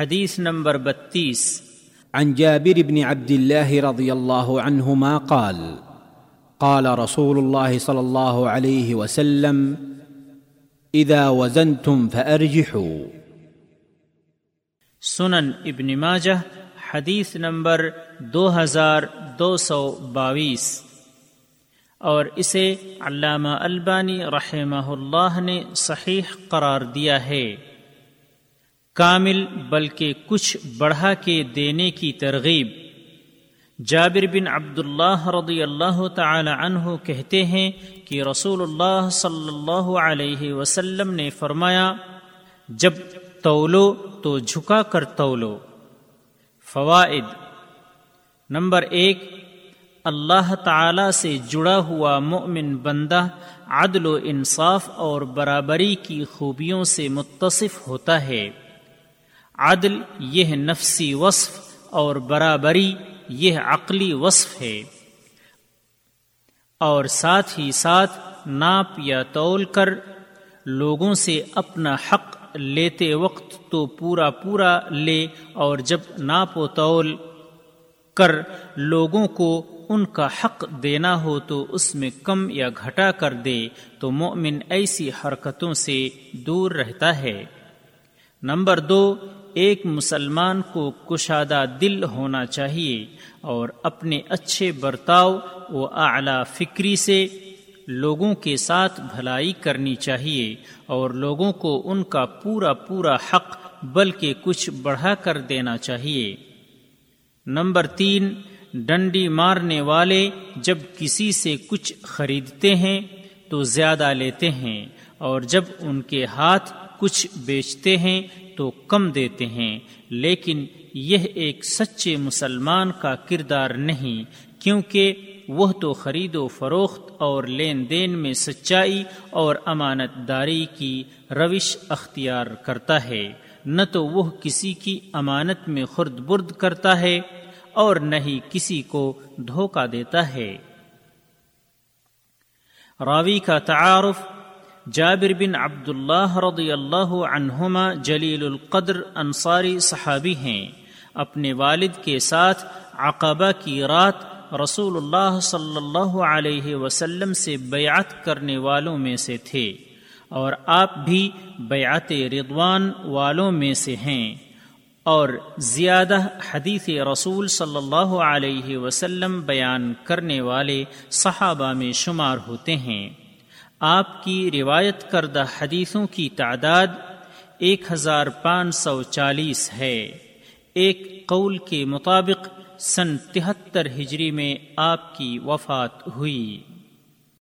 حدیث نمبر بتیس۔ عن جابر بن عبد الله رضي الله عنهما قال قال رسول الله صلى الله عليه وسلم اذا وزنتم فارجحوا سنن ابن ماجہ حدیث نمبر دو ہزار دو سو باویس۔ اور اسے علامہ البانی رحمہ اللہ نے صحیح قرار دیا ہے۔ کامل بلکہ کچھ بڑھا کے دینے کی ترغیب۔ جابر بن عبداللہ رضی اللہ تعالی عنہ کہتے ہیں کہ رسول اللہ صلی اللہ علیہ وسلم نے فرمایا، جب تولو تو جھکا کر تولو۔ فوائد۔ نمبر ایک، اللہ تعالی سے جڑا ہوا مؤمن بندہ عدل و انصاف اور برابری کی خوبیوں سے متصف ہوتا ہے۔ عدل، یہ نفسی وصف اور برابری، یہ عقلی وصف ہے۔ اور ساتھ ہی ساتھ ناپ یا تول کر، لوگوں سے اپنا حق لیتے وقت تو پورا پورا لے اور جب ناپ و تول کر لوگوں کو ان کا حق دینا ہو تو اس میں کم یا گھٹا کر دے، تو مومن ایسی حرکتوں سے دور رہتا ہے۔ نمبر دو ایک مسلمان کو کشادہ دل ہونا چاہیے اور اپنے اچھے برتاؤ و اعلی فکری سے لوگوں کے ساتھ بھلائی کرنی چاہیے اور لوگوں کو ان کا پورا پورا حق بلکہ کچھ بڑھا کر دینا چاہیے۔ نمبر تین، ڈنڈی مارنے والے جب کسی سے کچھ خریدتے ہیں تو زیادہ لیتے ہیں اور جب ان کے ہاتھ کچھ بیچتے ہیں تو کم دیتے ہیں، لیکن یہ ایک سچے مسلمان کا کردار نہیں، کیونکہ وہ تو خرید و فروخت اور لین دین میں سچائی اور امانت داری کی روش اختیار کرتا ہے۔ نہ تو وہ کسی کی امانت میں خرد برد کرتا ہے اور نہ ہی کسی کو دھوکہ دیتا ہے۔ راوی کا تعارف جابر بن عبد اللہ رضی اللہ عنہما جلیل القدر انصاری صحابی ہیں۔ اپنے والد کے ساتھ عقبہ کی رات رسول اللہ صلی اللہ علیہ وسلم سے بیعت کرنے والوں میں سے تھے۔ اور آپ بھی بیعت رضوان والوں میں سے ہیں۔ اور زیادہ حدیث رسول صلی اللہ علیہ وسلم بیان کرنے والے صحابہ میں شمار ہوتے ہیں۔ آپ کی روایت کردہ حدیثوں کی تعداد ایک ہزار پانچ سو چالیس ہے۔ ایک قول کے مطابق سن تہتر ہجری میں آپ کی وفات ہوئی۔